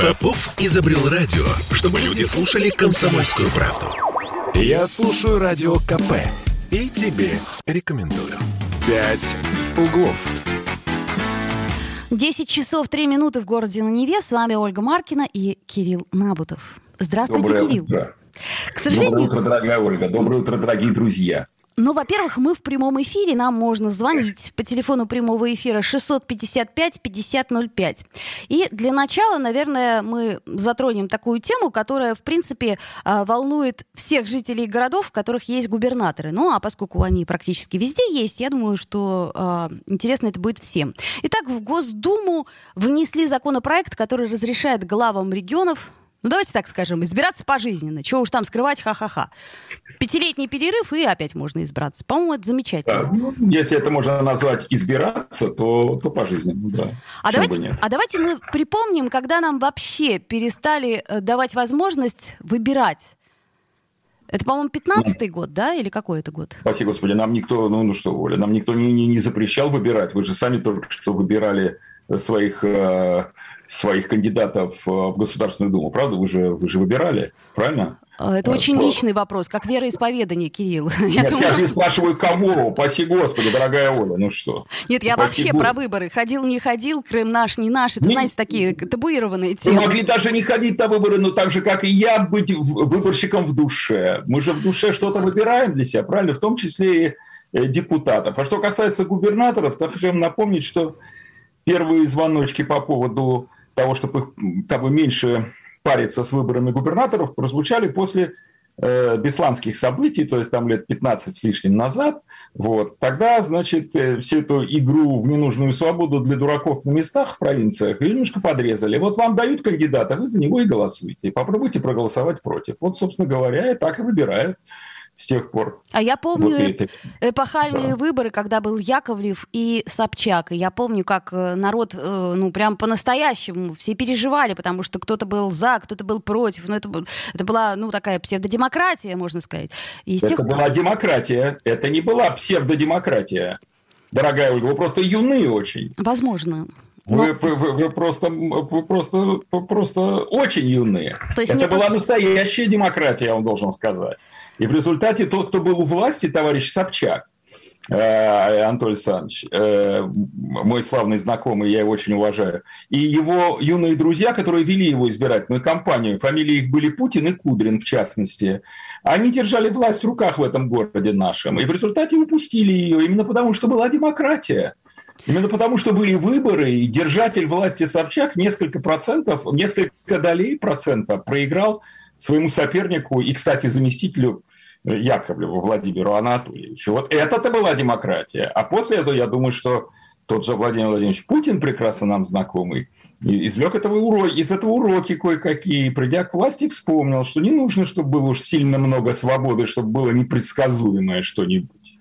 Попов изобрел радио, чтобы люди слушали комсомольскую правду. Я слушаю радио КП и тебе рекомендую. «Пять углов». 10 часов 3 минуты в городе на Неве. С вами Ольга Маркина и Кирилл Набутов. Здравствуйте, Доброе Кирилл. Утро. К сожалению, Доброе утро, дорогая Ольга. Доброе утро, дорогие друзья. Ну, во-первых, мы в прямом эфире, нам можно звонить по телефону прямого эфира 655-5005. И для начала, наверное, мы затронем такую тему, которая, в принципе, а, волнует всех жителей городов, в которых есть губернаторы. Ну, а поскольку они практически везде есть, я думаю, что э, интересно это будет всем. Итак, в Госдуму внесли законопроект, который разрешает главам регионов ну, давайте так скажем, избираться пожизненно. Чего уж там скрывать, ха-ха-ха. Пятилетний перерыв, и опять можно избраться. По-моему, это замечательно. Да, ну, если это можно назвать избираться, то, то пожизненно, да. А бы давайте, а давайте мы припомним, когда нам вообще перестали э, давать возможность выбирать. Это, по-моему, 15-й год, да? Или какой это год? Спаси Господи, нам никто, ну, ну что, Оля, нам никто не, не, не запрещал выбирать. Вы же сами только что выбирали своих, э, своих кандидатов э, в Государственную Думу, правда? Вы же, вы же выбирали, правильно? Э, Это А, очень личный вопрос, как вероисповедание, Кирилл. Я Нет, думаю- я же спрашиваю, кого, паси Господи, дорогая Оля, ну что? Нет, я Упаси вообще Бог. про выборы. Ходил, не ходил, Крым наш, не наш. Это, Не- знаете, такие табуированные Вы темы. могли даже не ходить на выборы, но так же, как и я, быть выборщиком в душе. Мы же в душе что-то выбираем для себя, правильно? В том числе и э, депутатов. А что касается губернаторов, то хочу вам напомнить, что первые звоночки по поводу того, чтобы их, как меньше париться с выборами губернаторов, прозвучали после э, бесланских событий, то есть там лет 15 с лишним назад. Вот. Тогда, значит, э, всю эту игру в ненужную свободу для дураков на местах в провинциях немножко подрезали. Вот вам дают кандидата, вы за него и голосуете. Попробуйте проголосовать против. Вот, собственно говоря, и так и выбирают с тех пор. А я помню Вот это. эпохальные Да. выборы, когда был Яковлев и Собчак. И я помню, как э, народ, э, ну, прям по-настоящему все переживали, потому что кто-то был за, кто-то был против. Ну, это, это была, ну, такая псевдодемократия, можно сказать. И с тех Это была демократия. Это не была псевдодемократия. Дорогая Ольга, вы просто юны очень. Возможно. Но- Вы, вы- вы- вы просто, вы просто, просто очень юные. То есть Это была просто- настоящая демократия, я вам должен сказать. И в результате тот, кто был у власти, товарищ Собчак, э, Анатолий Александрович, э, мой славный знакомый, я его очень уважаю, и его юные друзья, которые вели его избирательную кампанию, фамилии их были Путин и Кудрин, в частности, они держали власть в руках в этом городе нашем, и в результате упустили ее именно потому, что была демократия. Именно потому, что были выборы, и держатель власти Собчак несколько процентов, несколько долей процента проиграл своему сопернику и, кстати, заместителю э, Яковлеву Владимиру Анатольевичу. Вот это-то была демократия. А после этого, я думаю, что тот же Владимир Владимирович Путин, прекрасно нам знакомый, извлек этого уро- из этого уроки кое-какие, придя к власти, вспомнил, что не нужно, чтобы было уж сильно много свободы, чтобы было непредсказуемое что-нибудь.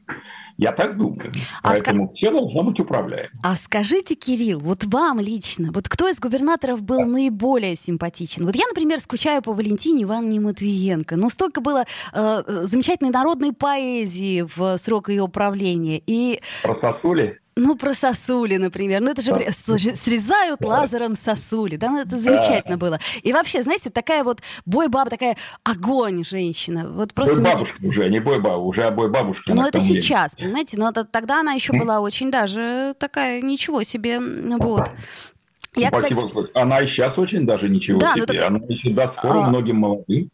Я так думаю. А ска- Поэтому все должно быть управляемо. А скажите, Кирилл, вот вам лично, вот кто из губернаторов был наиболее симпатичен? Вот я, например, скучаю по Валентине Ивановне Матвиенко. Но столько было э, э, замечательной народной поэзии в срок ее правления. И, Про сосули? Ну, про сосули, например. Ну, это же слушай, срезают лазером сосули. Да, ну, это замечательно было. И вообще, знаете, такая вот бой-баба, такая огонь женщина. Вот просто бабушка уже, не бой баба, уже а бой бабушки. но она это сейчас, понимаете? Но это- тогда она еще была очень даже такая, ничего себе, вот. Я, кстати, Спасибо. Господи. Она и сейчас очень даже ничего Да, ну себе. так- Она еще даст фору А, многим молодым.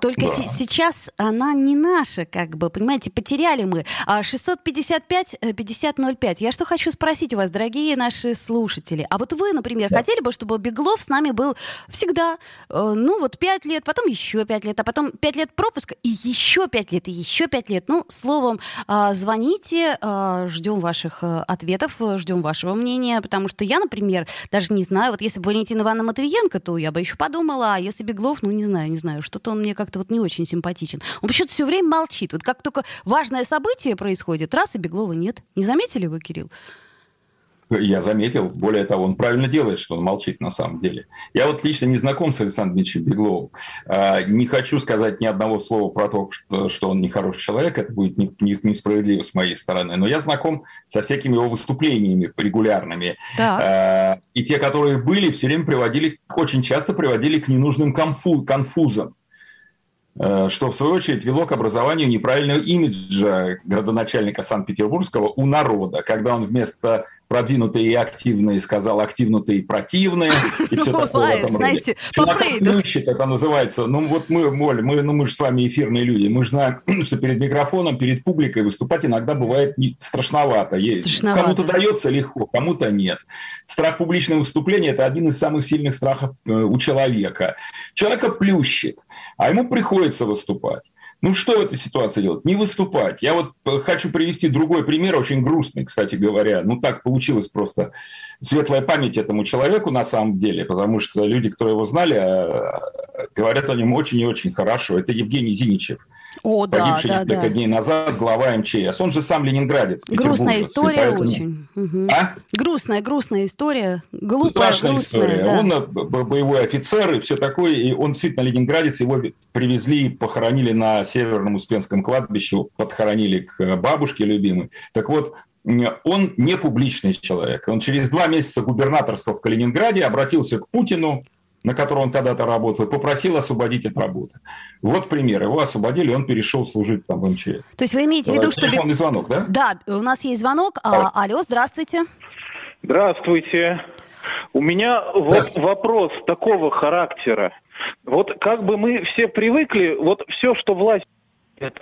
Только Да. се- сейчас она не наша, как бы, понимаете, потеряли мы. А 655-5005. Я что хочу спросить у вас, дорогие наши слушатели. А вот вы, например, Да. хотели бы, чтобы Беглов с нами был всегда, э, ну вот пять лет, потом еще пять лет, а потом пять лет пропуска и еще пять лет, и еще пять лет. Ну, словом, а, звоните, а, ждем ваших э, ответов, э, ждем вашего мнения, потому что я, например, даже не знаю, вот если бы Валентина Ивановна Матвиенко, то я бы еще подумала, а если Беглов, ну, не знаю, не знаю, что-то он мне как-то вот не очень симпатичен. Он почему-то все время молчит. Вот как только важное событие происходит, раз и Беглова нет. Не заметили вы, Кирилл? Я заметил. Более того, он правильно делает, что он молчит на самом деле. Я вот лично не знаком с Александром Дмитриевичем Бегловым. А, не хочу сказать ни одного слова про то, что он нехороший человек. Это будет несправедливо с моей стороны. Но я знаком со всякими его выступлениями регулярными. Да. И те, которые были, все время приводили, очень часто приводили к ненужным конфузам. Э, что в свою очередь вело к образованию неправильного имиджа градоначальника Санкт-Петербургского у народа, когда он вместо продвинутые и активные сказал активнутые и противные, и все такое Бывает, в знаете, по Ключит это называется. Ну вот мы, Моль, мы, ну, мы же с вами эфирные люди, мы же знаем, что перед микрофоном, перед публикой выступать иногда бывает не, страшновато. страшновато. Кому-то дается легко, кому-то нет. Страх публичного выступления – это один из самых сильных страхов э, у человека. Человека плющит а ему приходится выступать. Ну что в этой ситуации делать? Не выступать. Я вот э, хочу привести другой пример, очень грустный, кстати говоря. Ну так получилось просто. Светлая память этому человеку на самом деле, потому что люди, кто его знали, э, говорят о нем очень и очень хорошо. Это Евгений Зиничев. О, погибший да, несколько да, дней назад, глава МЧС. Он же сам ленинградец. Грустная история поэтому... очень. Угу. А? Грустная, грустная история. Глупая, Страшная грустная, история. Да. Он э, боевой офицер и все такое. И он действительно ленинградец. Его привезли и похоронили на Северном Успенском кладбище. Подхоронили к бабушке любимой. Так вот, он не публичный человек. Он через два месяца губернаторства в Калининграде обратился к Путину на котором он когда-то работал, и попросил освободить от работы. Вот пример. Его освободили, он перешел служить там в МЧС. То есть вы имеете в виду, что... Телефонный звонок, да? Да, у нас есть звонок. А, алло, здравствуйте. Здравствуйте. У меня вот вопрос такого характера. Вот как бы мы все привыкли, вот все, что власть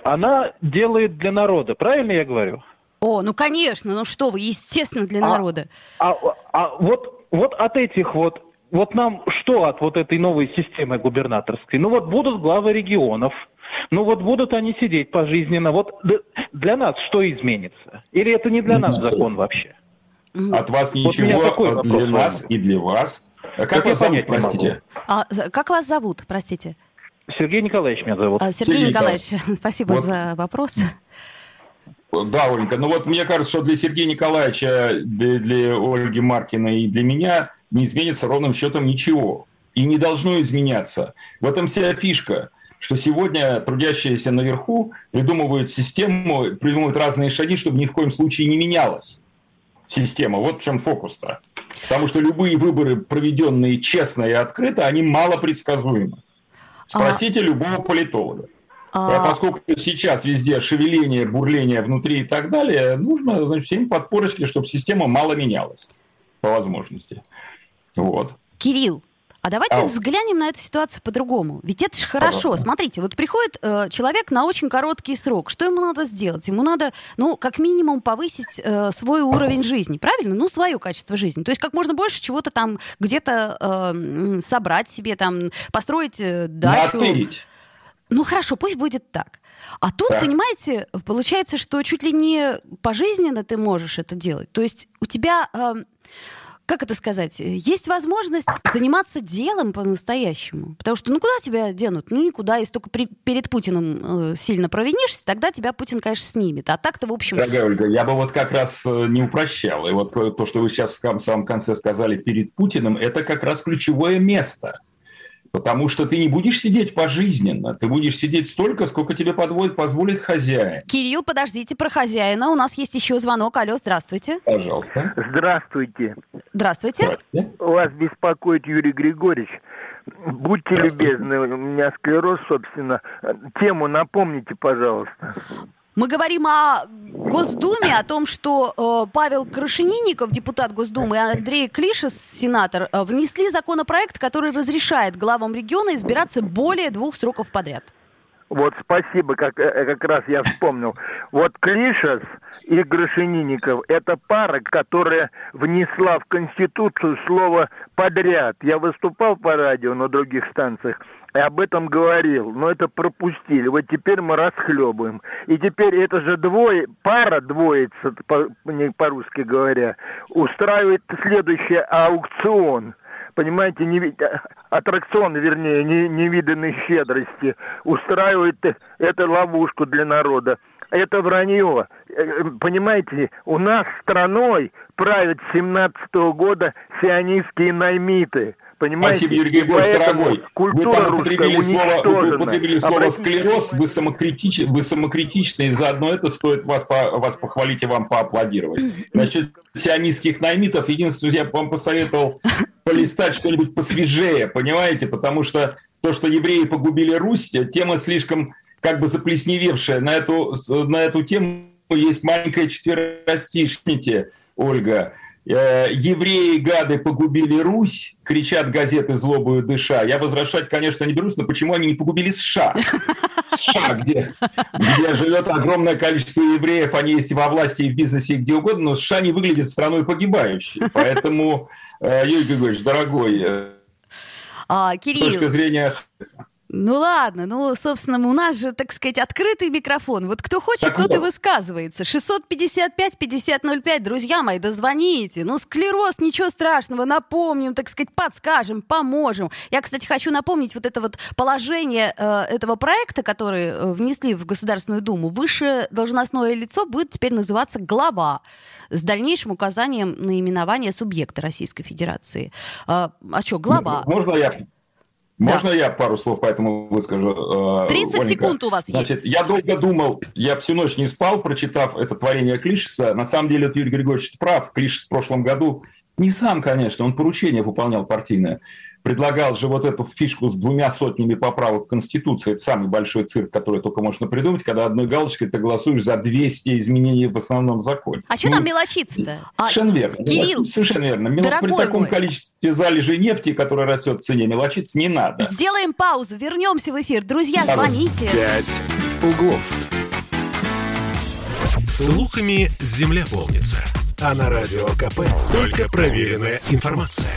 она делает для народа, правильно я говорю? О, ну конечно, ну что вы, естественно, для а, народа. А, а вот, вот от этих вот вот нам что от вот этой новой системы губернаторской? Ну вот будут главы регионов, ну вот будут они сидеть пожизненно. Вот для нас что изменится? Или это не для нас закон вообще? От вас ничего, вот для нас и для вас. А как, как вас зовут, простите? А, как вас зовут, простите? Сергей Николаевич меня зовут. А, Сергей, Сергей Николаевич, спасибо вот. за вопрос. Да, Оленька, ну вот мне кажется, что для Сергея Николаевича, для, для Ольги Маркиной и для меня не изменится ровным счетом ничего. И не должно изменяться. В этом вся фишка, что сегодня трудящиеся наверху придумывают систему, придумывают разные шаги, чтобы ни в коем случае не менялась система. Вот в чем фокус-то. Потому что любые выборы, проведенные честно и открыто, они мало предсказуемы. Спросите а... любого политолога. А... Поскольку сейчас везде шевеление, бурление внутри и так далее, нужно значит, всем подпорочки, чтобы система мало менялась по возможности. Вот. Кирилл, а давайте а... взглянем на эту ситуацию по-другому. Ведь это же хорошо. Пожалуйста. Смотрите, вот приходит э, человек на очень короткий срок. Что ему надо сделать? Ему надо, ну, как минимум, повысить э, свой уровень жизни, правильно? Ну, свое качество жизни. То есть как можно больше чего-то там где-то э, собрать себе, там, построить э, дачу. Натырить. Ну, хорошо, пусть будет так. А тут, да. понимаете, получается, что чуть ли не пожизненно ты можешь это делать. То есть у тебя... Э, как это сказать, есть возможность заниматься делом по-настоящему. Потому что, ну, куда тебя денут? Ну, никуда. Если только при, перед Путиным э, сильно провинишься, тогда тебя Путин, конечно, снимет. А так-то, в общем... Дорогая Ольга, я бы вот как раз э, не упрощал. И вот то, что вы сейчас в самом конце сказали перед Путиным, это как раз ключевое место. Потому что ты не будешь сидеть пожизненно, ты будешь сидеть столько, сколько тебе подводит, позволит хозяин. Кирилл, подождите про хозяина. У нас есть еще звонок. Алло, здравствуйте. Пожалуйста. Здравствуйте. Здравствуйте. Здравствуйте. Вас беспокоит Юрий Григорьевич. Будьте любезны, у меня склероз, собственно. Тему напомните, пожалуйста. Мы говорим о Госдуме, о том, что э, Павел Крашенинников, депутат Госдумы, и Андрей Клишес, сенатор, э, внесли законопроект, который разрешает главам региона избираться более двух сроков подряд. Вот спасибо, как, э, как раз я вспомнил. Вот Клишес и Грошенинников – это пара, которая внесла в Конституцию слово «подряд». Я выступал по радио на других станциях – и об этом говорил, но это пропустили. Вот теперь мы расхлебываем. И теперь это же двое, пара двоица, по, по-русски говоря, устраивает следующий аукцион. Понимаете, не, аттракцион, вернее, не, невиданной щедрости, устраивает эту ловушку для народа. Это вранье. э, понимаете, у нас страной правят с 17 -го года сионистские наймиты. Понимаете? Спасибо, Юрий Григорьевич, дорогой. Вы там употребили слово, вы употребили слово склероз, вы, самокритич, вы самокритичны, и заодно это стоит вас, по, вас похвалить и вам поаплодировать. Значит, сионистских наймитов, единственное, я бы вам посоветовал полистать что-нибудь посвежее, понимаете, потому что то, что евреи погубили Русь, тема слишком как бы заплесневевшая. На эту, на эту тему есть маленькое четверостишните, Ольга. Э, евреи, гады, погубили Русь, кричат газеты злобую дыша. Я возвращать, конечно, не берусь, но почему они не погубили США? США, где, где живет огромное количество евреев, они есть и во власти, и в бизнесе, и где угодно, но США не выглядит страной погибающей. Поэтому, э, Юрий Григорьевич, дорогой, э, а, Кирилл, с точки зрения ну ладно, ну, собственно, у нас же, так сказать, открытый микрофон. Вот кто хочет, так тот вот. и высказывается. 655-5005, друзья мои, дозвоните. Ну, склероз, ничего страшного, напомним, так сказать, подскажем, поможем. Я, кстати, хочу напомнить вот это вот положение э, этого проекта, который э, внесли в Государственную Думу. Высшее должностное лицо будет теперь называться глава с дальнейшим указанием наименования субъекта Российской Федерации. Э, а что, глава? Можно я можно да. я пару слов по этому выскажу? 30 э, Оленька? секунд у вас Значит, есть. Я долго думал, я всю ночь не спал, прочитав это творение Клишеса. На самом деле, Юрий Григорьевич прав. Клишес в прошлом году, не сам, конечно, он поручение выполнял партийное предлагал же вот эту фишку с двумя сотнями поправок в Конституции. Это самый большой цирк, который только можно придумать, когда одной галочкой ты голосуешь за 200 изменений в основном законе. А что ну, там мелочиться-то? Совершенно а, верно. Кирилл, совершенно верно. При таком мой. количестве залежей нефти, которая растет в цене, мелочиться не надо. Сделаем паузу, вернемся в эфир. Друзья, звоните. Пять углов. Слухами земля полнится. А на радио КП только проверенная информация.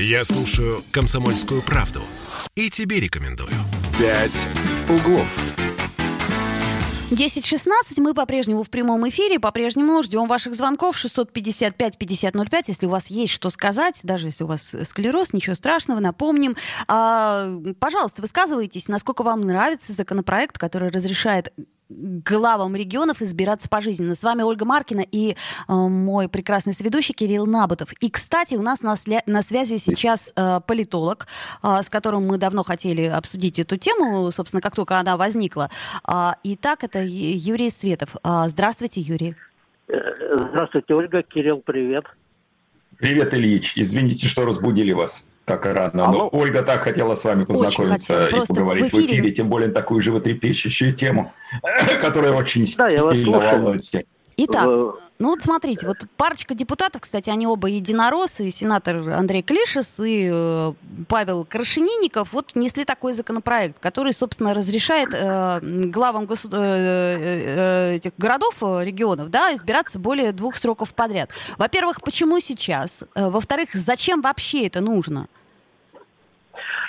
Я слушаю «Комсомольскую правду» и тебе рекомендую. «Пять углов». 10.16, мы по-прежнему в прямом эфире, по-прежнему ждем ваших звонков 655-5005, если у вас есть что сказать, даже если у вас склероз, ничего страшного, напомним. А, пожалуйста, высказывайтесь, насколько вам нравится законопроект, который разрешает главам регионов избираться пожизненно. С вами Ольга Маркина и э, мой прекрасный соведущий Кирилл Набутов. И, кстати, у нас на, сля- на связи сейчас э, политолог, э, с которым мы давно хотели обсудить эту тему, собственно, как только она возникла. Э, итак, это Юрий Светов. Э, здравствуйте, Юрий. Здравствуйте, Ольга. Кирилл, привет. Привет, Ильич. Извините, что разбудили вас так рано. Алло. Но Ольга так хотела с вами познакомиться и поговорить в эфире. в эфире, тем более такую животрепещущую тему, которая очень да, сильно волнует всех. Итак, ну вот смотрите, вот парочка депутатов, кстати, они оба единороссы, сенатор Андрей Клишес и э, Павел Крашенинников, вот внесли такой законопроект, который, собственно, разрешает э, главам госу- э, э, этих городов, э, регионов, да, избираться более двух сроков подряд. Во-первых, почему сейчас? Э, во-вторых, зачем вообще это нужно?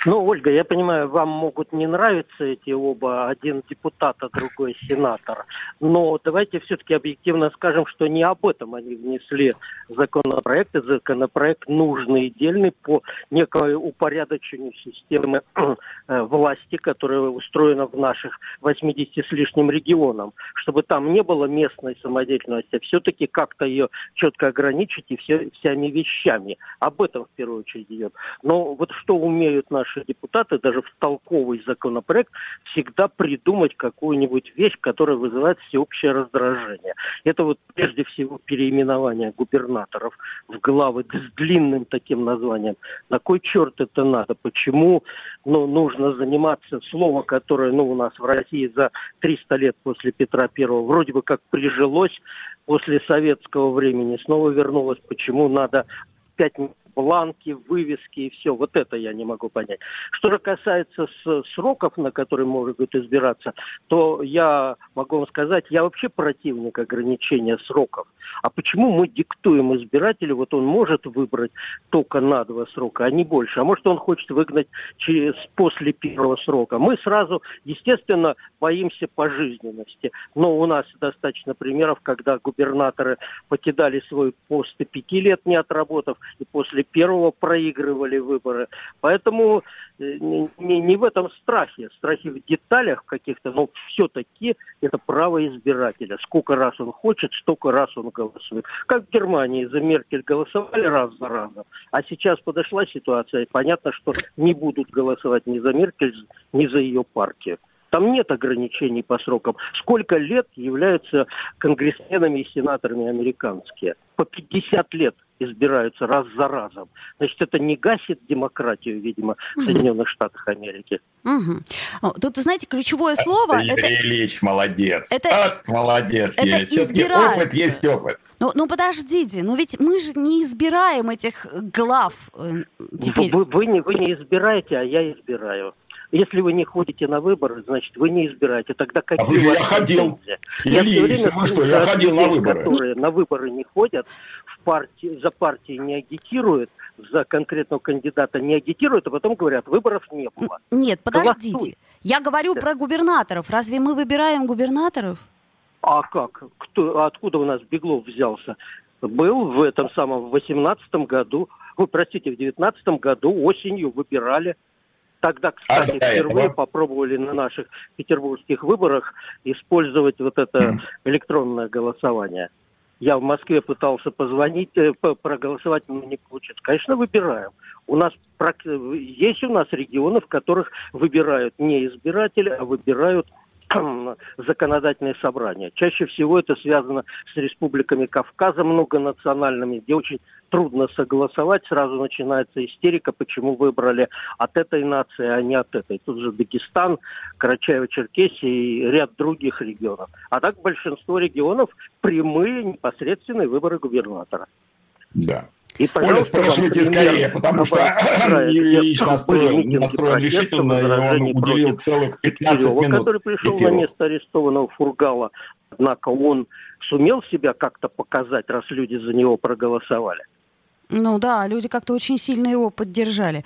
Ну, Ольга, я понимаю, вам могут не нравиться эти оба, один депутат, а другой сенатор. Но давайте все-таки объективно скажем, что не об этом они внесли законопроект. И законопроект нужный и дельный по некой упорядочению системы э, власти, которая устроена в наших 80 с лишним регионам. Чтобы там не было местной самодеятельности, а все-таки как-то ее четко ограничить и все, всеми вещами. Об этом в первую очередь идет. Но вот что умеют наши наши депутаты даже в толковый законопроект всегда придумать какую-нибудь вещь, которая вызывает всеобщее раздражение. Это вот прежде всего переименование губернаторов в главы с длинным таким названием. На кой черт это надо? Почему ну, нужно заниматься слово, которое ну, у нас в России за 300 лет после Петра Первого вроде бы как прижилось после советского времени, снова вернулось. Почему надо пять бланки, вывески и все. Вот это я не могу понять. Что же касается сроков, на которые могут избираться, то я могу вам сказать, я вообще противник ограничения сроков. А почему мы диктуем избирателю, вот он может выбрать только на два срока, а не больше, а может он хочет выгнать через, после первого срока. Мы сразу, естественно, боимся пожизненности, но у нас достаточно примеров, когда губернаторы покидали свой пост и пяти лет не отработав, и после после первого проигрывали выборы. Поэтому э, не, не в этом страхе. Страхи в деталях каких-то, но все-таки это право избирателя. Сколько раз он хочет, столько раз он голосует. Как в Германии за Меркель голосовали раз за разом, а сейчас подошла ситуация, и понятно, что не будут голосовать ни за Меркель, ни за ее партию. Там нет ограничений по срокам. Сколько лет являются конгрессменами и сенаторами американские? По 50 лет избираются раз за разом. Значит, это не гасит демократию, видимо, в Соединенных Штатах Америки. Угу. Тут, знаете, ключевое слово... Юрий это... Ильич, молодец. Это... От, молодец. Это есть. опыт есть опыт. Ну, ну, подождите, но ведь мы же не избираем этих глав э, теперь. Вы, вы, не, вы не избираете, а я избираю. Если вы не ходите на выборы, значит, вы не избираете. Тогда какие а вы же я ходил. Я Ильич, все время что, я ходил на выборы. Которые на выборы не ходят, в партии, за партии не агитируют, за конкретного кандидата не агитируют, а потом говорят, выборов не было. Нет, подождите. Голосуй. Я говорю да. про губернаторов. Разве мы выбираем губернаторов? А как? Кто, откуда у нас Беглов взялся? Был в этом самом, в 18 году, вы простите, в 19 году осенью выбирали Тогда, кстати, а, впервые этого? попробовали на наших петербургских выборах использовать вот это электронное голосование. Я в Москве пытался позвонить, э, проголосовать, но не получится. Конечно, выбираем. У нас есть у нас регионы, в которых выбирают не избиратели, а выбирают законодательные собрания. Чаще всего это связано с республиками Кавказа многонациональными, где очень трудно согласовать, сразу начинается истерика, почему выбрали от этой нации, а не от этой. Тут же Дагестан, Карачаево-Черкесия и ряд других регионов. А так большинство регионов прямые непосредственные выборы губернатора. Да. И, Оля, спрашивайте скорее, потому что Ильич настроен, настроен решительно, и он уделил целых 15 Кирева, минут. который пришел эфиру. на место арестованного Фургала, однако он сумел себя как-то показать, раз люди за него проголосовали. Ну да, люди как-то очень сильно его поддержали.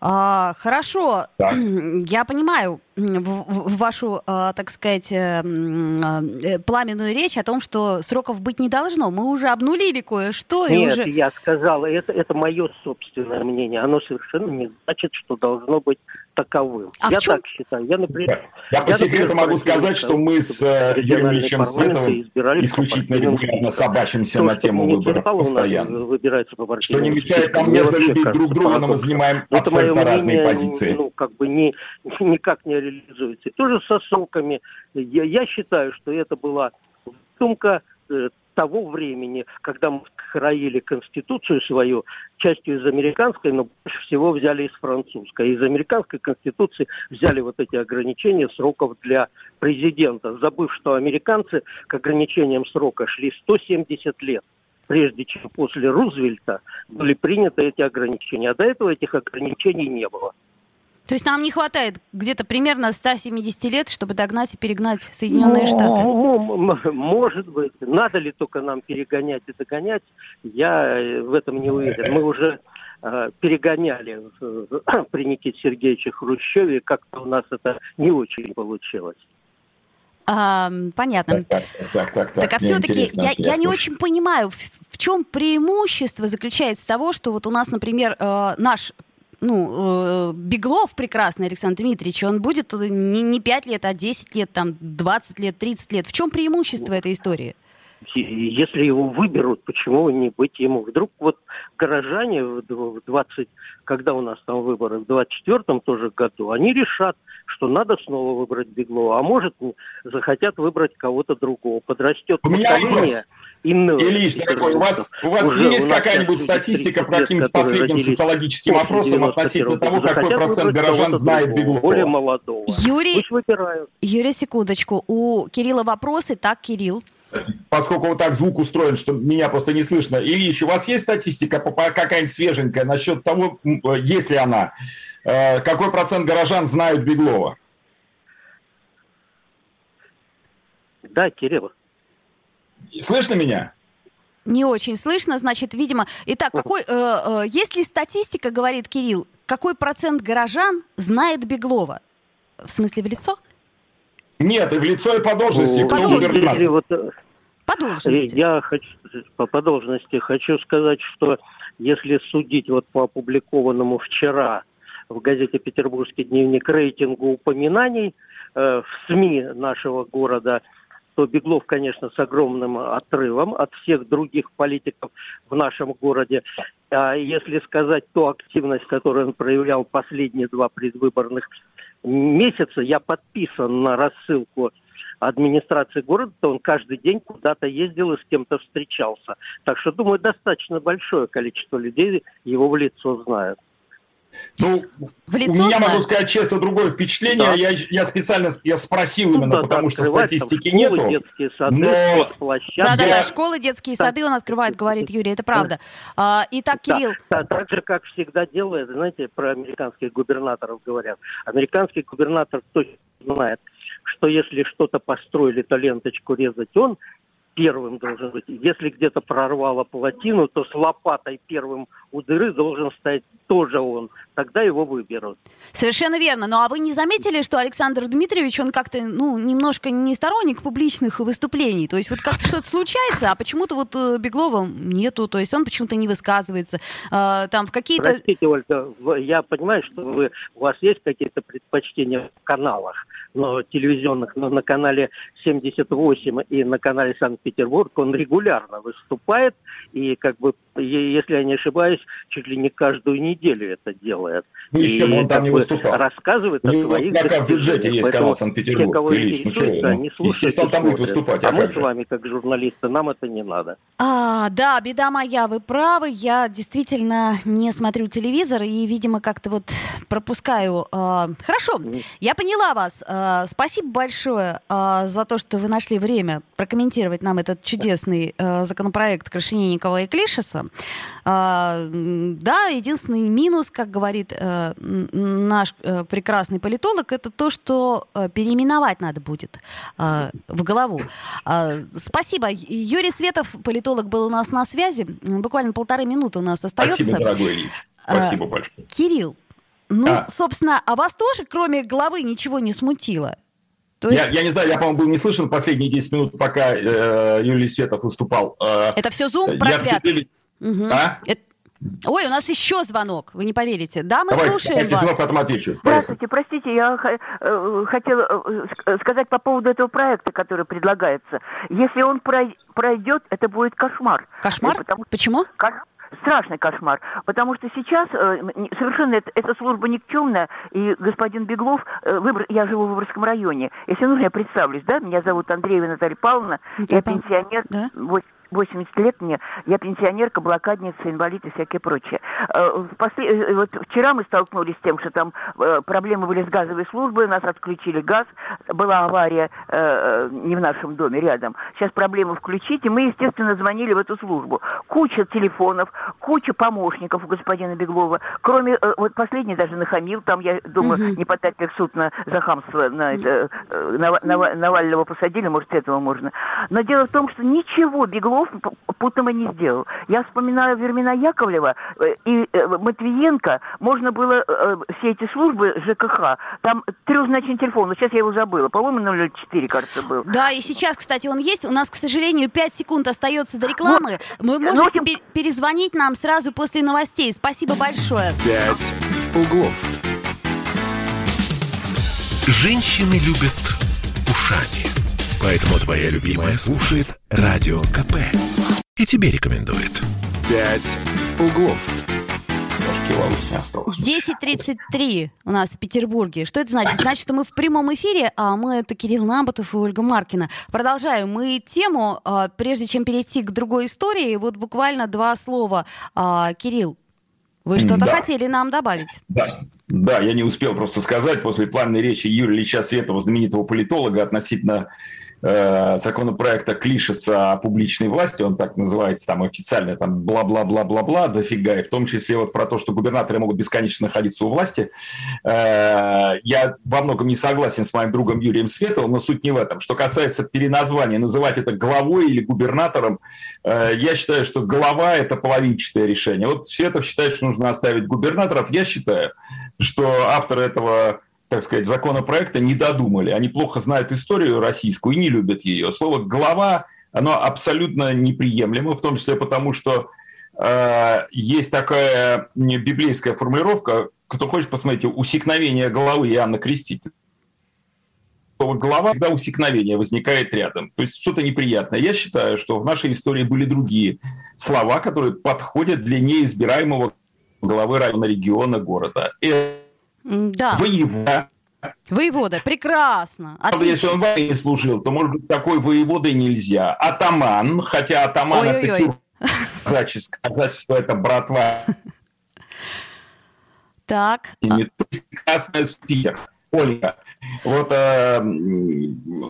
А, хорошо, да. я понимаю вашу, а, так сказать, э, э, пламенную речь о том, что сроков быть не должно. Мы уже обнулили кое-что. Нет, уже... я сказала, это, это мое собственное мнение. Оно совершенно не значит, что должно быть таковым. А я чем... так считаю. Я, например, я, я по секрету могу сказать, что мы с э, Юрием Ильичем Световым исключительно регулярно собачимся на тему выборов постоянно. Выбирается по что не мешает нам нежно любить друг друга, но мы занимаем абсолютно разные позиции. Ну, как бы не, никак не реализуется. Тоже со ссылками. Я, я считаю, что это была выдумка э, того времени, когда мы храили Конституцию свою, частью из американской, но больше всего взяли из французской. Из американской Конституции взяли вот эти ограничения сроков для президента, забыв, что американцы к ограничениям срока шли 170 лет прежде чем после Рузвельта были приняты эти ограничения. А до этого этих ограничений не было. То есть нам не хватает где-то примерно 170 лет, чтобы догнать и перегнать Соединенные ну, Штаты? Может быть. Надо ли только нам перегонять и догонять, я в этом не уверен. Мы уже э, перегоняли э, при Никите Сергеевиче Хрущеве, как-то у нас это не очень получилось. А, понятно. Так, так, так, так, так а все-таки я, я не очень понимаю, в, в чем преимущество заключается того, что вот у нас, например, э, наш ну, э, Беглов прекрасный Александр Дмитриевич, он будет не, не 5 лет, а 10 лет, там, 20 лет, 30 лет. В чем преимущество этой истории? Если его выберут, почему не быть ему? Вдруг вот горожане в 20, когда у нас там выборы, в 24-м тоже году, они решат, что надо снова выбрать Беглова, а может захотят выбрать кого-то другого. Подрастет у поколение. Иного, Ильич, дорогой, у вас, у вас есть какая-нибудь статистика по каким-то последним социологическим опросам относительно того, какой процент горожан знает Беглова? Более молодого. Юрий, Юрий, секундочку. У Кирилла вопросы. Так, Кирилл поскольку вот так звук устроен, что меня просто не слышно. Ильич, у вас есть статистика какая-нибудь свеженькая насчет того, есть ли она, э, какой процент горожан знают Беглова? Да, Кирилл. Слышно меня? Не очень слышно, значит, видимо. Итак, какой, э, э, есть ли статистика, говорит Кирилл, какой процент горожан знает Беглова? В смысле, в лицо? Нет, и в лицо, и по должности. По должности. Вот, по должности. Я хочу, по, по должности хочу сказать, что если судить вот по опубликованному вчера в газете «Петербургский дневник» рейтингу упоминаний э, в СМИ нашего города, то Беглов, конечно, с огромным отрывом от всех других политиков в нашем городе. А если сказать ту активность, которую он проявлял последние два предвыборных месяца, я подписан на рассылку администрации города, то он каждый день куда-то ездил и с кем-то встречался. Так что, думаю, достаточно большое количество людей его в лицо знают. Ну, в лицо у меня, знаю. могу сказать честно, другое впечатление. Да. Я, я специально я спросил ну, именно, да, потому да, что статистики школы, нету. Детские сады, но... Да, да, да, школы, детские да. сады он открывает, говорит Юрий, это правда. А, итак, Кирилл. Да, так же, как всегда делает, знаете, про американских губернаторов говорят. Американский губернатор точно знает, что если что-то построили, то ленточку резать он первым должен быть. Если где-то прорвало плотину, то с лопатой первым у дыры должен стоять тоже он. Тогда его выберут. Совершенно верно. Ну а вы не заметили, что Александр Дмитриевич, он как-то, ну, немножко не сторонник публичных выступлений? То есть вот как-то что-то случается, а почему-то вот э, Беглова нету, то есть он почему-то не высказывается. Э, там в какие-то... Простите, Ольга, я понимаю, что вы, у вас есть какие-то предпочтения в каналах но телевизионных, но на канале 78 и на канале Санкт-Петербург он регулярно выступает, и как бы, если я не ошибаюсь, чуть ли не каждую неделю это делает. Ну, и он там не выступал. рассказывает о своих Пока в бюджете есть канал Санкт-Петербург. Ильич, ну, что, они слушают он там будет выступать. А, а мы с вами, как журналисты, нам это не надо. А, да, беда моя, вы правы. Я действительно не смотрю телевизор и, видимо, как-то вот пропускаю. А, хорошо, я поняла вас. А, спасибо большое за то, что вы нашли время прокомментировать нам этот чудесный законопроект Крашенинникова и Клишеса. Да, единственный минус, как говорит наш а, прекрасный политолог, это то, что а, переименовать надо будет в голову. Спасибо. Юрий Светов, политолог, был у нас на связи. Буквально полторы минуты у нас остается. Спасибо, дорогой Ильич. Спасибо большое. Кирилл, ну, а. собственно, а вас тоже, кроме головы, ничего не смутило? То есть... я, я не знаю, я, по-моему, был не слышен последние 10 минут, пока э, Юлий Светов выступал. Э, Это все зум проклятый? Я... Угу. А? Это... Ой, у нас еще звонок, вы не поверите. Да, мы давайте, слушаем вас. звонок, потом отвечу. Здравствуйте, простите, я э, хотела э, сказать по поводу этого проекта, который предлагается. Если он пройдет, это будет кошмар. Кошмар? Потому... Почему? Кошмар страшный кошмар, потому что сейчас э, совершенно это, эта служба никчемная, и господин Беглов, э, выбор, я живу в Выборгском районе, если нужно, я представлюсь, да, меня зовут Андреева Наталья Павловна, я пенсионер, да? 80 лет мне, я пенсионерка, блокадница, инвалид и всякие прочее. Э, после... Э, вот вчера мы столкнулись с тем, что там э, проблемы были с газовой службой, нас отключили газ, была авария не в нашем доме, рядом. Сейчас проблему включить, и мы, естественно, звонили в эту службу. Куча телефонов, куча помощников у господина Беглова, кроме, вот последний даже нахамил, там, я думаю, угу. не подать в суд на, за хамство на это, Навального посадили, может, этого можно. Но дело в том, что ничего Беглов слов Путова не сделал. Я вспоминаю времена Яковлева э, и э, Матвиенко. Можно было э, все эти службы ЖКХ. Там трехзначный телефон. Но сейчас я его забыла. По-моему, 004, кажется, был. Да, и сейчас, кстати, он есть. У нас, к сожалению, 5 секунд остается до рекламы. Вот. Вы можете ну, перезвонить нам сразу после новостей. Спасибо большое. «Пять углов». Женщины любят ушами. Поэтому твоя любимая слушает Радио КП. И тебе рекомендует. «Пять углов». 10.33 у нас в Петербурге. Что это значит? Значит, что мы в прямом эфире, а мы это Кирилл Намбатов и Ольга Маркина. Продолжаем. Мы тему, а, прежде чем перейти к другой истории, вот буквально два слова. А, Кирилл, вы что-то да. хотели нам добавить? Да. Да, я не успел просто сказать после пламенной речи Юрия Ильича Светова, знаменитого политолога, относительно законопроекта Клишеса о публичной власти, он так называется там официально, там бла-бла-бла-бла-бла, дофига, и в том числе вот про то, что губернаторы могут бесконечно находиться у власти. Э, я во многом не согласен с моим другом Юрием Световым, но суть не в этом. Что касается переназвания, называть это главой или губернатором, э, я считаю, что глава – это половинчатое решение. Вот Светов считает, что нужно оставить губернаторов. Я считаю, что авторы этого так сказать, законопроекта не додумали. Они плохо знают историю российскую и не любят ее. Слово «глава» оно абсолютно неприемлемо, в том числе потому, что э, есть такая библейская формулировка, кто хочет, посмотрите, усекновение головы Иоанна Крестителя голова, когда усекновение возникает рядом. То есть что-то неприятное. Я считаю, что в нашей истории были другие слова, которые подходят для неизбираемого главы района, региона, города. И да. Воевода. Воевода, прекрасно. Отлично. Если он в армии служил, то, может быть, такой воеводой нельзя. Атаман, хотя атаман Ой-ой-ой. это тюрьма. Сказать, что это братва. Так. Красная Питер. Ольга, вот э,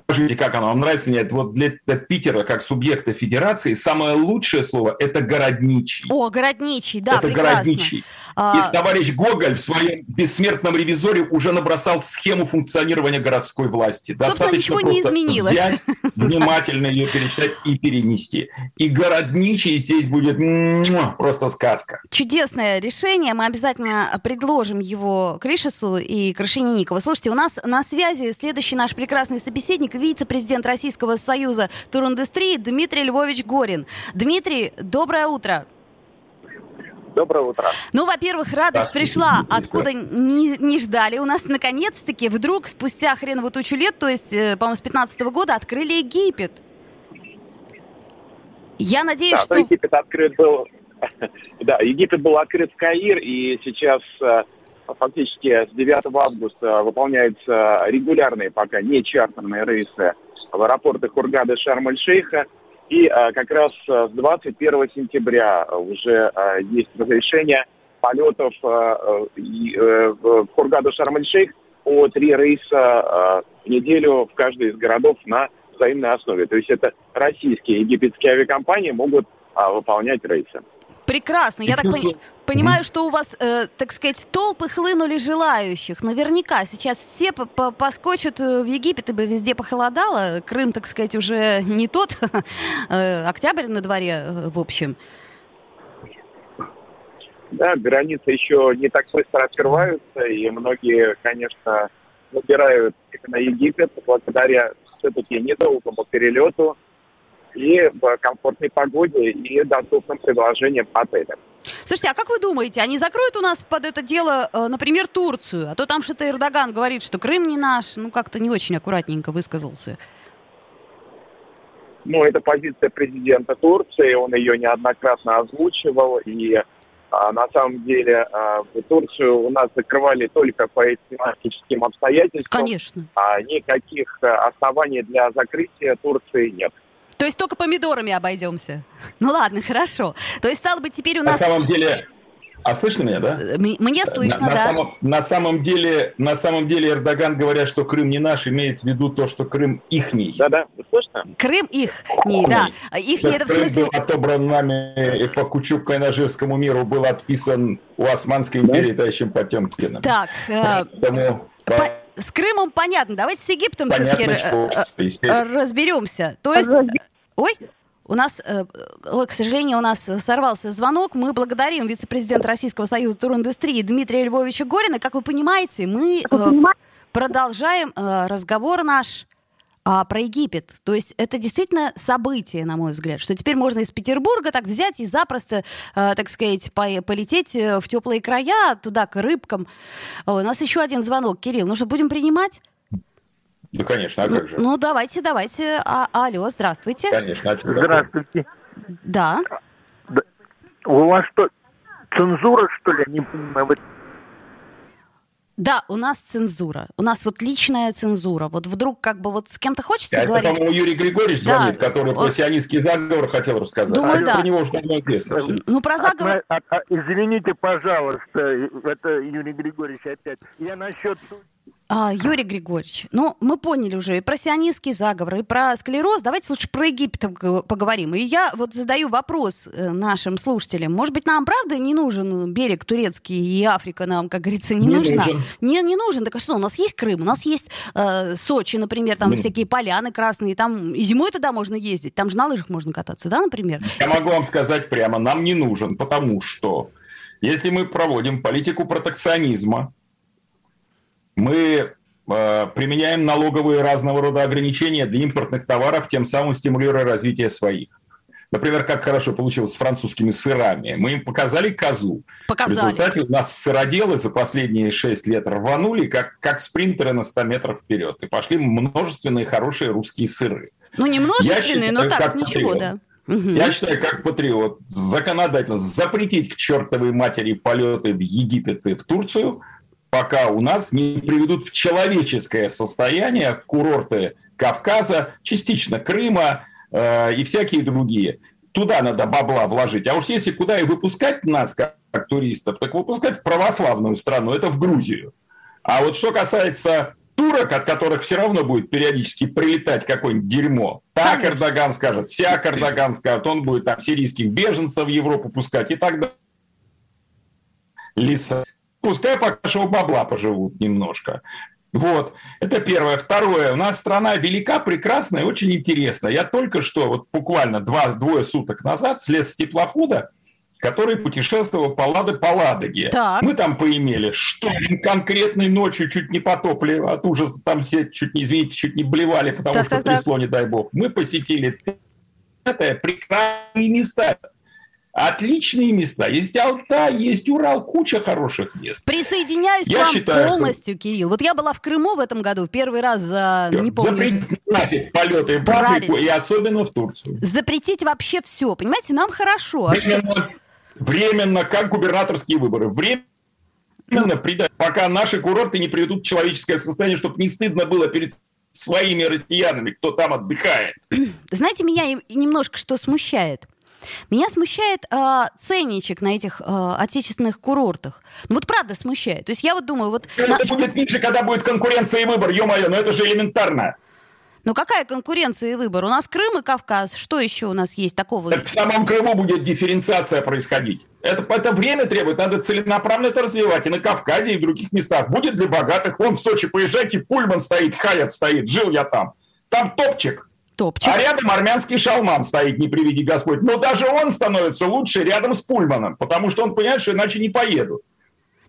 скажите, как оно вам нравится? Нет, вот для, для Питера как субъекта федерации самое лучшее слово – это городничий. О, городничий, да, Это прекрасно. городничий. А... И товарищ Гоголь в своем бессмертном ревизоре уже набросал схему функционирования городской власти. Собственно, Достаточно ничего не изменилось. Взять, внимательно ее перечитать и перенести. И городничий здесь будет просто сказка. Чудесное решение. Мы обязательно предложим его Кришесу и Крашенинникову. Слушайте, у нас на связи следующий наш прекрасный собеседник, вице-президент Российского союза туриндустрии Дмитрий Львович Горин. Дмитрий, доброе утро. Доброе утро. Ну, во-первых, радость пришла, откуда не, не ждали. У нас наконец-таки вдруг спустя хреновую тучу лет, то есть, э, по-моему, с 15 -го года открыли Египет. Я надеюсь, да, что... Египет открыт был... да, Египет был открыт в Каир, и сейчас э, фактически с 9 августа выполняются регулярные, пока не чартерные рейсы в аэропорты Хургада Шарм-эль-Шейха. И а, как раз а, с 21 сентября уже есть разрешение полетов в Хургаду Шарм-эль-Шейх по три рейса в неделю в каждый из городов на взаимной основе. То есть это российские египетские авиакомпании могут выполнять рейсы. Прекрасно. Я так пони- понимаю, что у вас, э, так сказать, толпы хлынули желающих. Наверняка сейчас все поскочат э, в Египет, ибо везде похолодало. Крым, так сказать, уже не тот. Э, октябрь на дворе, э, в общем. Да, границы еще не так быстро открываются, и многие, конечно, выбирают именно Египет благодаря все-таки недолгому перелету, и в комфортной погоде и доступным предложениям по отелям. Слушайте, а как вы думаете, они закроют у нас под это дело, э, например, Турцию? А то там что-то Эрдоган говорит, что Крым не наш, ну как-то не очень аккуратненько высказался. Ну, это позиция президента Турции, он ее неоднократно озвучивал, и а, на самом деле а, Турцию у нас закрывали только по климатическим обстоятельствам. Конечно. А никаких а, оснований для закрытия Турции нет. То есть только помидорами обойдемся. Ну ладно, хорошо. То есть, стало быть, теперь у нас... На самом деле, а слышно меня, да? Мне слышно, на, да. На самом, на, самом деле, на самом деле Эрдоган, говоря, что Крым не наш, имеет в виду то, что Крым ихний. Да-да, слышно? Крым их, не, да. Ихний это в смысле... был отобран нами по Кучук-Кайнажирскому миру, был отписан у Османской империи да? товарищем Потемкиным. Так, э, Поэтому... По с Крымом понятно. Давайте с Египтом все-таки разберемся. То есть Ой, у нас, э, к сожалению, у нас сорвался звонок. Мы благодарим вице-президента Российского союза туриндустрии Дмитрия Львовича Горина. Как вы понимаете, мы э, продолжаем э, разговор наш а, про Египет. То есть это действительно событие, на мой взгляд, что теперь можно из Петербурга так взять и запросто, э, так сказать, по полететь в теплые края, туда к рыбкам. У нас еще один звонок. Кирилл, ну что, будем принимать? Ну, конечно, а как же? Ну, давайте, давайте. А, алло, здравствуйте. Конечно. А здравствуйте. Да. да. У вас что, цензура, что ли? Не понимаю. Да, у нас цензура. У нас вот личная цензура. Вот вдруг как бы вот с кем-то хочется а говорить. Это, по-моему, Юрий Григорьевич да. звонит, который Он... про сионистский заговор хотел рассказать. Думаю, а да. про него уже давно известно все. Ну, про заговор... А, а, извините, пожалуйста, это Юрий Григорьевич опять. Я насчет а, Юрий Григорьевич, ну, мы поняли уже и про сионистский заговор, и про склероз. Давайте лучше про Египет поговорим. И я вот задаю вопрос э, нашим слушателям. Может быть, нам, правда, не нужен берег турецкий, и Африка нам, как говорится, не, не нужна? Нужен. Не, не нужен. Так а что, у нас есть Крым, у нас есть э, Сочи, например, там mm. всякие поляны красные, там и зимой туда можно ездить, там же на лыжах можно кататься, да, например? Я могу вам сказать прямо, нам не нужен, потому что если мы проводим политику протекционизма, мы э, применяем налоговые разного рода ограничения для импортных товаров, тем самым стимулируя развитие своих. Например, как хорошо получилось с французскими сырами. Мы им показали козу. Показали. В результате у нас сыроделы за последние 6 лет рванули, как, как спринтеры на 100 метров вперед. И пошли множественные хорошие русские сыры. Ну, не множественные, считаю, но так, ничего, патриот. да. Мгм. Я считаю, как патриот, законодательно запретить к чертовой матери полеты в Египет и в Турцию, пока у нас не приведут в человеческое состояние курорты Кавказа, частично Крыма э, и всякие другие. Туда надо бабла вложить. А уж если куда и выпускать нас, как, как туристов, так выпускать в православную страну, это в Грузию. А вот что касается турок, от которых все равно будет периодически прилетать какое-нибудь дерьмо, так. Эрдоган скажет, сяк Эрдоган скажет, он будет там сирийских беженцев в Европу пускать и так далее. Лиса. Пускай пока что бабла поживут немножко. Вот, это первое. Второе, у нас страна велика, прекрасная, очень интересная. Я только что, вот буквально два, двое суток назад слез с теплохода, который путешествовал по, Лады, по Ладоге. Так. Мы там поимели шторм конкретной ночью, чуть не потопли от ужаса, там все чуть не, извините, чуть не блевали, потому Так, что так, так. трясло, не дай бог. Мы посетили это прекрасные места. Отличные места. Есть Алтай, есть Урал, куча хороших мест. Присоединяюсь Я к вам считаю, что- полностью, Кирилл. Вот я была в Крыму в этом году в первый раз за, не помню, Запретить нафиг полеты в Африку, и особенно в Турцию. запретить вообще все. Понимаете, нам хорошо. А что- Временно, временно, как губернаторские выборы. Временно придать, пока наши курорты не приведут в человеческое состояние, чтобы не стыдно было перед своими россиянами, кто там отдыхает. Знаете, меня немножко что смущает? Меня смущает а, ценничек на этих а, отечественных курортах. Ну вот правда смущает. То есть я вот думаю, вот... на- Это будет ниже, когда будет конкуренция и выбор, ё-моё, но это же элементарно. Ну какая конкуренция и выбор? У нас Крым и Кавказ. Что еще у нас есть такого? Так в самом Крыму будет дифференциация происходить. Это, это время требует, надо целенаправленно это развивать. И на Кавказе, и в других местах. Будет для богатых. Вон в Сочи поезжайте, Пульман стоит, Хаят стоит, жил я там. Там топчик. Топчик. А рядом армянский шалман стоит, не приведи Господь. Но даже он становится лучше рядом с Пульманом, потому что он понимает, что иначе не поеду.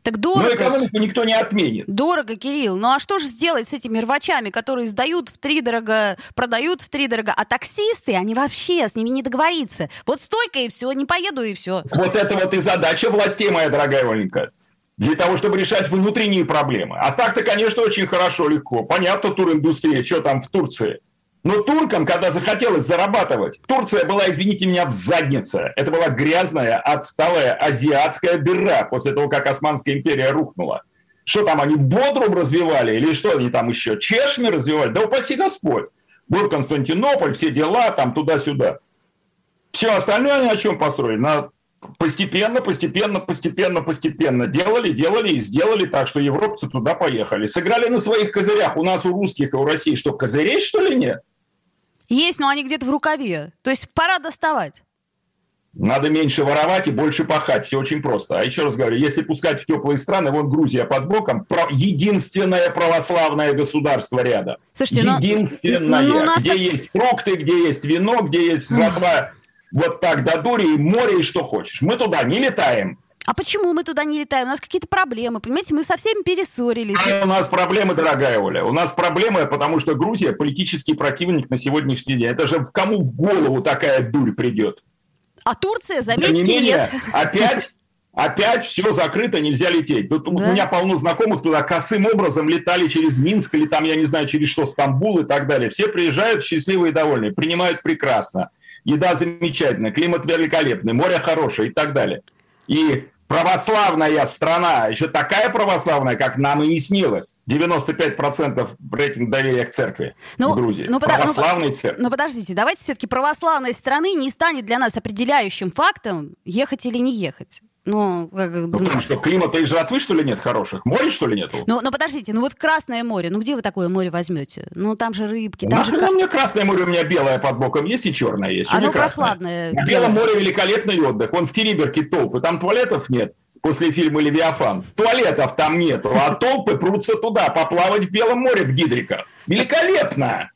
Так Но дорого. ж. экономику никто не отменит. Дорого, Кирилл. Ну а что же сделать с этими рвачами, которые сдают в три дорого, продают в три дорого, а таксисты, они вообще с ними не договориться. Вот столько и все, не поеду и все. Вот это вот и задача властей, моя дорогая Оленька. Для того, чтобы решать внутренние проблемы. А так-то, конечно, очень хорошо, легко. Понятно, туриндустрия, что там в Турции. Но туркам, когда захотелось зарабатывать, Турция была, извините меня, в заднице. Это была грязная, отсталая азиатская дыра после того, как Османская империя рухнула. Что там, они Бодрум развивали или что они там еще? Чешми развивали? Да упаси Господь. Вот Константинополь, все дела там туда-сюда. Все остальное они на чем построили? На постепенно, постепенно, постепенно, постепенно делали, делали и сделали так, что европцы туда поехали. Сыграли на своих козырях. У нас, у русских и у России что, козырей, что ли, нет? Есть, но они где-то в рукаве. То есть пора доставать. Надо меньше воровать и больше пахать. Все очень просто. А еще раз говорю, если пускать в теплые страны, вон Грузия под боком, про- единственное православное государство рядом. Слушайте, ну- Единственное. ну, у нас где так- есть фрукты, где есть вино, где есть жратва. Вот так до дури, и море, и что хочешь. Мы туда не летаем. А почему мы туда не летаем? У нас какие-то проблемы, понимаете? Мы со всеми перессорились. А у нас проблемы, дорогая Оля. У нас проблемы, потому что Грузия политический противник на сегодняшний день. Это же кому в голову такая дурь придет? А Турция, Тем не заметьте, менее, нет. опять, опять все закрыто, нельзя лететь. Тут Да. У меня полно знакомых туда косым образом летали через Минск или там, я не знаю, через что, Стамбул и так далее. Все приезжают счастливые и довольные, принимают прекрасно. Еда замечательная, климат великолепный, море хорошее и так далее. И православная страна, еще такая православная, как нам и не снилось. 95% рейтинг доверия к церкви Ну, в Грузии. ну, ну, Православной церкви. Но подождите, давайте все-таки православной страны не станет для нас определяющим фактом, ехать или не ехать. Ну, как- Ну, потому что климата и жратвы, что ли, нет хороших? Море, что ли, нету? ну, ну, подождите, ну вот Красное море, ну где вы такое море возьмете? Ну там же рыбки, там же... Нахрена ка- мне Красное море, у меня белое под боком есть и черное есть. Оно прохладное, На белое. Белом море великолепный отдых. Вон в Териберке толпы. Там туалетов нет после фильма «Левиафан». Туалетов там нету, а толпы прутся туда, поплавать в Белом море в гидриках. Великолепно!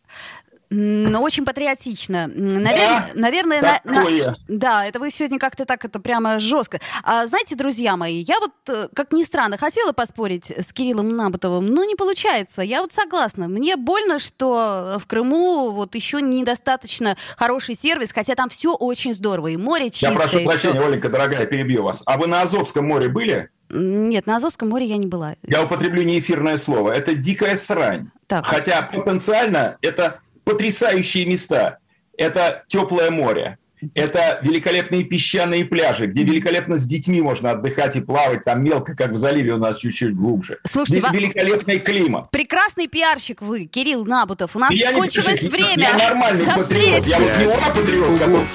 Ну, очень патриотично. Навер... Да? Наверное, на... Такое. на- да, это вы сегодня как-то так это прямо жестко. А, знаете, друзья мои, я вот, э, как ни странно, хотела поспорить с Кириллом Набутовым, но не получается. Я вот согласна. Мне больно, что в Крыму вот еще недостаточно хороший сервис, хотя там все очень здорово. И море чистое. Я прошу прощения, всё. Оленька, дорогая, перебью вас. А вы на Азовском море были? Нет, на Азовском море я не была. Я употреблю неэфирное слово. Это дикая срань. Так. Хотя потенциально это потрясающие места. Это теплое море. Это великолепные песчаные пляжи, где великолепно с детьми можно отдыхать и плавать. Там мелко, как в заливе у нас чуть-чуть глубже. Слушайте, ва- Великолепный климат. Прекрасный пиарщик вы, Кирилл Набутов. У нас Я не кончилось пишу, время. Я нормальный До патриот. встречи. Я вот не ура патриот.